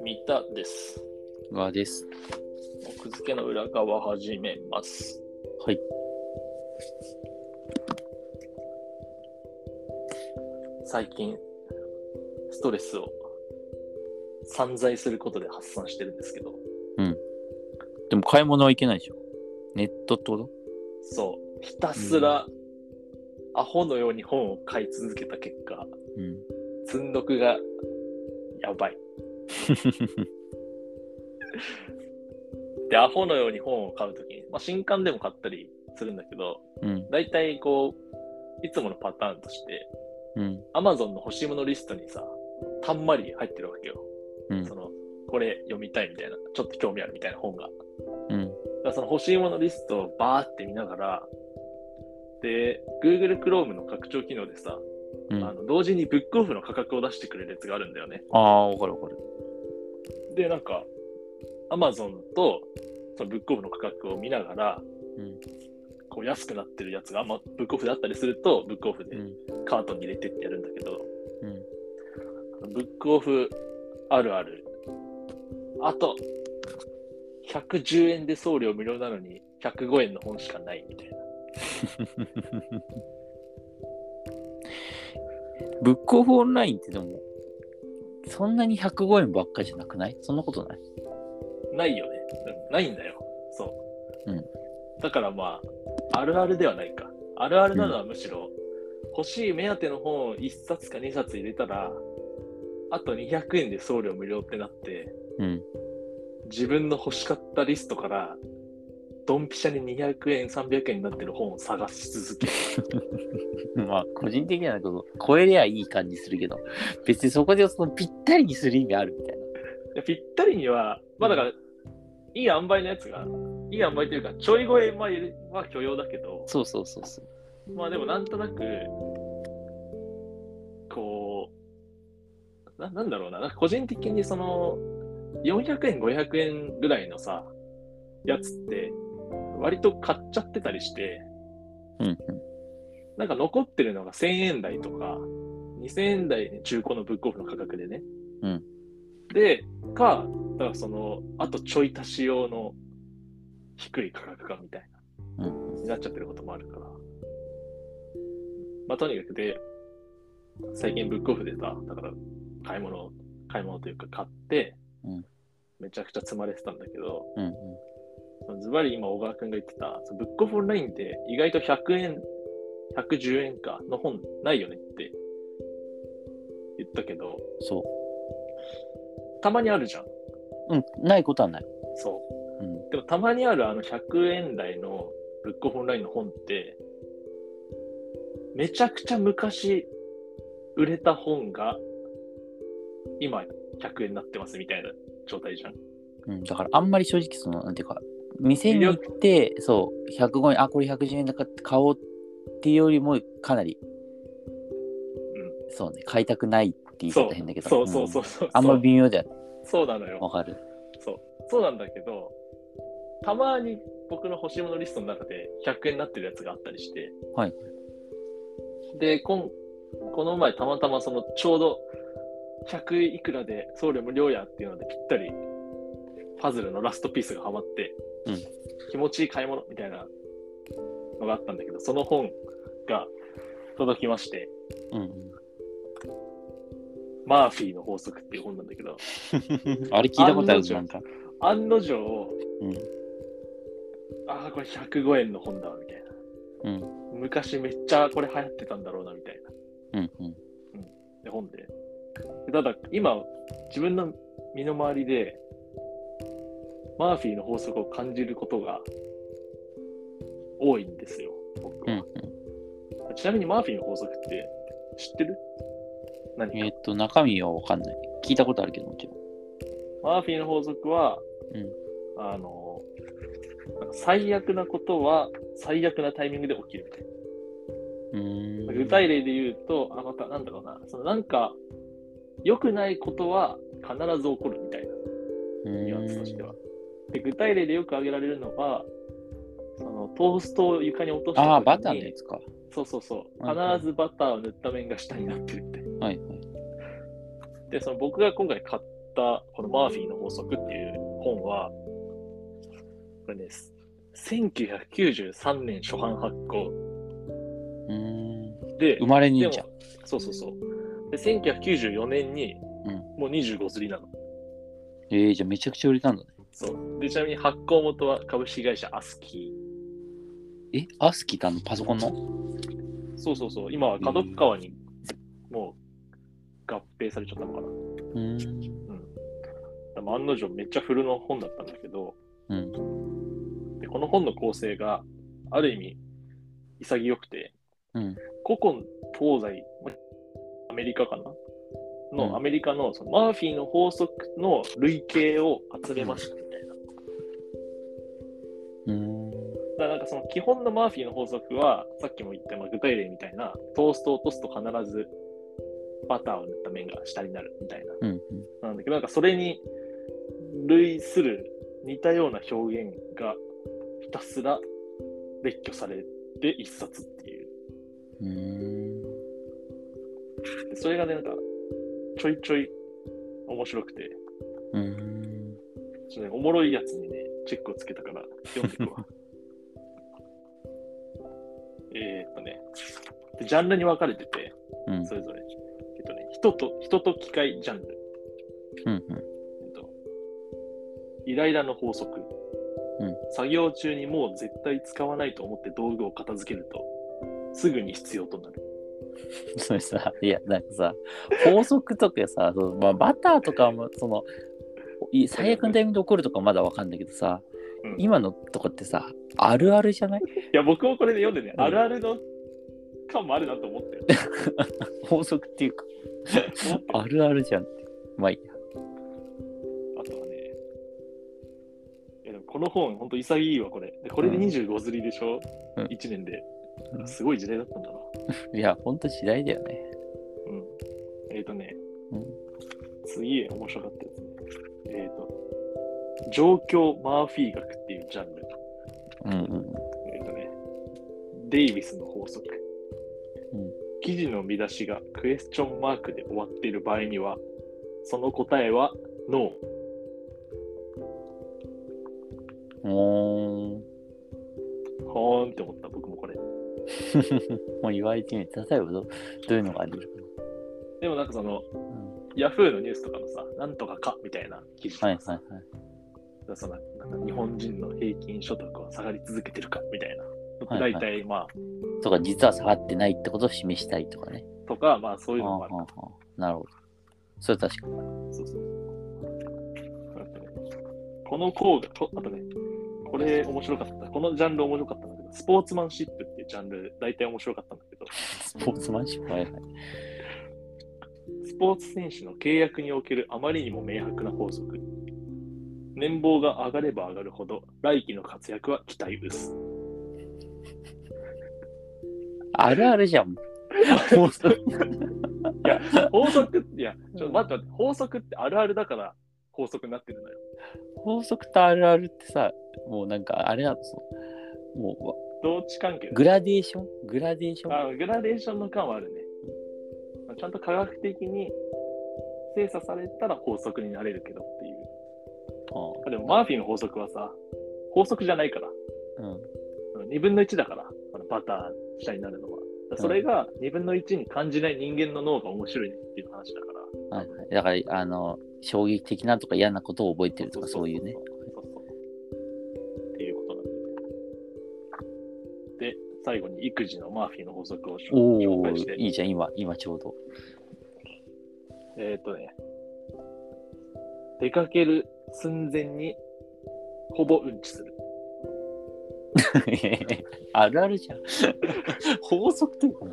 三田です。わです。奥付けの裏側始めます。はい。最近、ストレスを散財することで発散してるんですけど、でも買い物はいけないでしょ。ネットってこと？そう、ひたすらアホのように本を買い続けた結果、うん。積んどくがやばい。で、アホのように本を買うときに、まあ、新刊でも買ったりするんだけど、うん。大体こう、いつものパターンとして、うん。Amazon の欲しいものリストにさ、たんまり入ってるわけよ。うんそ。の、これ読みたいみたいな、ちょっと興味あるみたいな本が。だかうん。らその欲しいものリストをバーって見ながら、で、Google Chrome の拡張機能でさ、うん。あの同時にブックオフの価格を出してくれるやつがあるんだよね。ああ、わかるわかる。で、なんか、Amazon とそのブックオフの価格を見ながら、うん。こう安くなってるやつが、まあ、ブックオフであったりすると、ブックオフでうん。カートに入れてってやるんだけど、うん。ブックオフあるある。あと、110円で送料無料なのに、105円の本しかないみたいな。ブックオフオンラインってでも、そんなに105円ばっかじゃなくない？そんなことない？ないよね。うんないんだよ。そう。うんだからまあ、あるあるではないか。あるあるなのはむしろ、欲しい目当ての本を1冊か2冊入れたら、あと200円で送料無料ってなって、うん。自分の欲しかったリストから、ドンピシャに200円、300円になってる本を探し続ける。まあ、個人的にはこう超えりゃいい感じするけど、別にそこでそのぴったりにする意味あるみたいな。でぴったりには、まあだから、いい塩梅のやつが、いい塩梅というか、ちょい超えまあは許容だけど、そうそうそうそう。まあでもなんとなく、こう、ななんだろうな、なんか個人的にその、400円、500円ぐらいのさ、やつって、割と買っちゃってたりして、うんうん。なんか残ってるのが1000円台とか、2000円台に中古のブックオフの価格でね。うんで、か、だからその、あとちょい足し用の低い価格かみたいな、うんになっちゃってることもあるから。まあとにかくで、最近ブックオフでさ、だから買い物、買い物というか買って、うんめちゃくちゃ積まれてたんだけど、うんうん。ズバリ今、小川くんが言ってた、ブックオフオンラインって意外と100円、110円かの本ないよねって言ったけど、そたまにあるじゃん。う。うん。ないことはない。そう。うん。でもたまにあるあの100円台のブックオフオンラインの本って、めちゃくちゃ昔売れた本が今100円になってますみたいな状態じゃん。うん、だからあんまり正直そのなんていうか店に行ってそう105円あこれ110円だから買おうっていうよりもかなり、そうね買いたくないって言い方変だけどそうそうそんうそう。あんま微妙だよねそうなのよ。わかるそう。そうなんだけど、たまに僕の欲しいものリストの中で100円になってるやつがあったりして、はい。で、こんこの前たまたまそのちょうど100いくらで送料無料やっていうのでぴったりパズルのラストピースがはまって、うん。気持ちいい買い物みたいなのがあったんだけど、その本が届きまして、うんうん。マーフィーの法則っていう本なんだけど、あれ聞いたことあるなんか。案の定、うん。ああ、これ105円の本だわ、みたいな。うん。昔めっちゃこれ流行ってたんだろうなみたいな。うん。うん。で本で。でただ今自分の身の回りでマーフィーの法則を感じることが多いんですよ、僕うんは。ちなみにマーフィーの法則って知ってる？何か？えーっと中身はわかんない。聞いたことあるけどもちろん。マーフィーの法則は、うん。あの、最悪なことは最悪なタイミングで起きるみたいな。うーん。具体例で言うと、あ、また、なんだろうな、そのなんか、良くないことは必ず起こるみたいな。ニュアンスとしては。で、具体例でよく挙げられるのは、そのトーストを床に落とした時にああバターのやつかそうそうそう。必ずバターを塗った面が下になってるって。はいはい。で、その僕が今回買ったこのマーフィーの法則っていう本は、これね、1993年初版発行うーん。で、生まれにじゃん。そうそうそう。で、1994年にうんもう25釣りなの。えー、じゃあめちゃくちゃ売れたんだね。そう。で、ちなみに発行元は株式会社アスキえ、アスキーってあのパソコンの？ー。そうそうそう。今は角川にもう合併されちゃったのかな。うーん。でも案の定めっちゃ古の本だったんだけど、うん。でこの本の構成がある意味潔くて、うん。古今東西、まアメリカかな？の、うんアメリカのそのマーフィーの法則の類型を集めました。うーん。だからなんかその基本のマーフィーの法則は、さっきも言ったまあ具体例みたいな、トーストを落とすと必ずバターを塗った面が下になるみたいな。うん。なんだけど、なんかそれに類する似たような表現がひたすら列挙されて一冊っていう。うそれがね、なんかちょいちょい面白くて、うーん。ちょっとね、おもろいやつにね、チェックをつけたから読んでいくわ。えーっとねで、ジャンルに分かれてて、うん。それぞれ。えっとね、人と、人と機械ジャンル。うん。うん。えっと、イライラの法則。うん作業中にもう絶対使わないと思って道具を片付けると、すぐに必要となる。それさ、いや、なんかさ、法則とかさ、そのまあ、バターとかも、その、い最悪のタイミングで起こるとかまだわかんないけどさ、うん今のとかってさ、あるあるじゃない？いや、僕もこれで読んでね、うんあるあるの感もあるなと思ってる。法則っていうか、あるあるじゃんって。まあいいや。あとはね、いやでもこの本、ほんと潔いわ、これ。でこれでうん25釣りでしょ、うん ?1 年でう。んすごい時代だったんだな。いや、ほんと時代だよね。うん。えっ、とね、うん。次面白かった。えっ、と、状況マーフィー学っていうジャンル。うんうんえっ、とね、デイビスの法則。うん記事の見出しがクエスチョンマークで終わっている場合には、その答えはノうん。おー。ー。ほーんって思った、僕もこれ。もう言われてみて、例えばどどういうのがありるかでもなんかその、ヤフーのニュースとかのさ、なんとかかみたいな記事とかさ、はいはいはい。そのなんか日本人の平均所得は下がり続けてるかみたいな。はいはい大体まあ、とか、実は下がってないってことを示したいとかね。とか、まあそういうのもあるなるほど。それは確かに。そうそう。この項が、とあとね、これ面白かった。このジャンル面白かったんだけど、スポーツマンシップっていうジャンル、大体面白かったんだけど、スポーツマンシップはいはい。スポーツ選手の契約におけるあまりにも明白な法則。年俸が上がれば上がるほど、来季の活躍は期待薄。あるあるじゃん。法則いや、法則って、いや、ちょっと待って待って、法則ってあるあるだから法則になってるのよ。法則とあるあるってさ、もうなんかあれなのそのもどっち関係うグラデーション？グラデーション？あグラデーションの感はあるね。まあちゃんと科学的に精査されたら法則になれるけどっていう。ああでもマーフィーの法則はさ、法則じゃないから。あうん。2分の1だから、あのバター下になるのは。それが2分の1に感じない人間の脳が面白いねっていう話だから。はいはい、だから、あの、衝撃的なとか嫌なことを覚えてるとかそういうね。そうそうそう最後に育児のマーフィーの法則を紹介して。いいじゃん、今、今ちょうど。えっ、とね、出かける寸前にほぼうんちする。あるあるじゃん。法則というかね、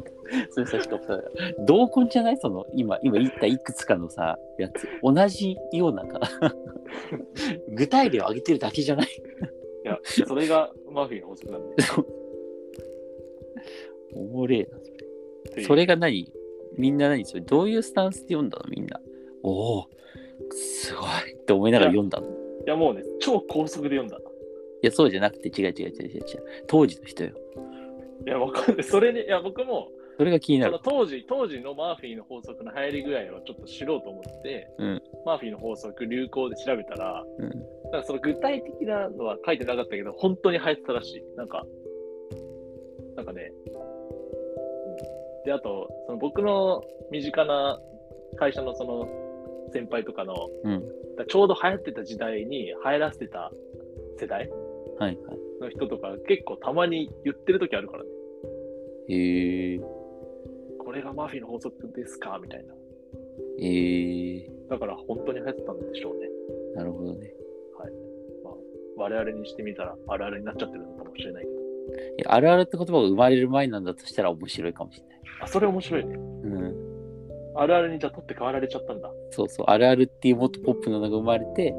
それさ、しかもさ、同根じゃない？その、今、今言ったいくつかのさ、やつ。同じようなか、具体例を挙げてるだけじゃない？いや、それがマーフィーの法則なんで。おもれえな。っていうそれが何？みんな何？それどういうスタンスで読んだの？みんな。おお、すごいって思いながら読んだの。いいや、もうね、超高速で読んだ。や、そうじゃなくて違う違う違う違う違う。当時の人よ。いや、わかんない。それに、いや、僕も、それが気になる。当時、当時のマーフィーの法則の流行り具合をちょっと知ろうと思って、うんマーフィーの法則、流行で調べたら、うん。なんかその具体的なのは書いてなかったけど、本当に流行ってたらしい。なんか、なんかね、うんで、あと、その僕の身近な会社のその先輩とかの、うん。だちょうど流行ってた時代に流行らせてた世代はいはい。の人とか結構たまに言ってる時あるからね。へえ。これがマーフィーの法則ですか？みたいな。ええ。だから本当に流行ってたんでしょうね。なるほどね。我々にしてみたらあるあるになっちゃってるのかもしれないけど。いやあるあるって言葉が生まれる前なんだとしたら面白いかもしれない。あ、それ面白いね。うん。あるあるにじゃあ取って代わられちゃったんだ。そうそう。あるあるっていうもっとポップなのが生まれて、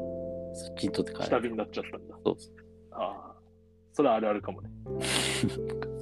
そっちにとってから。下火になっちゃったんだ。そうそああ、それはあるあるかもね。う。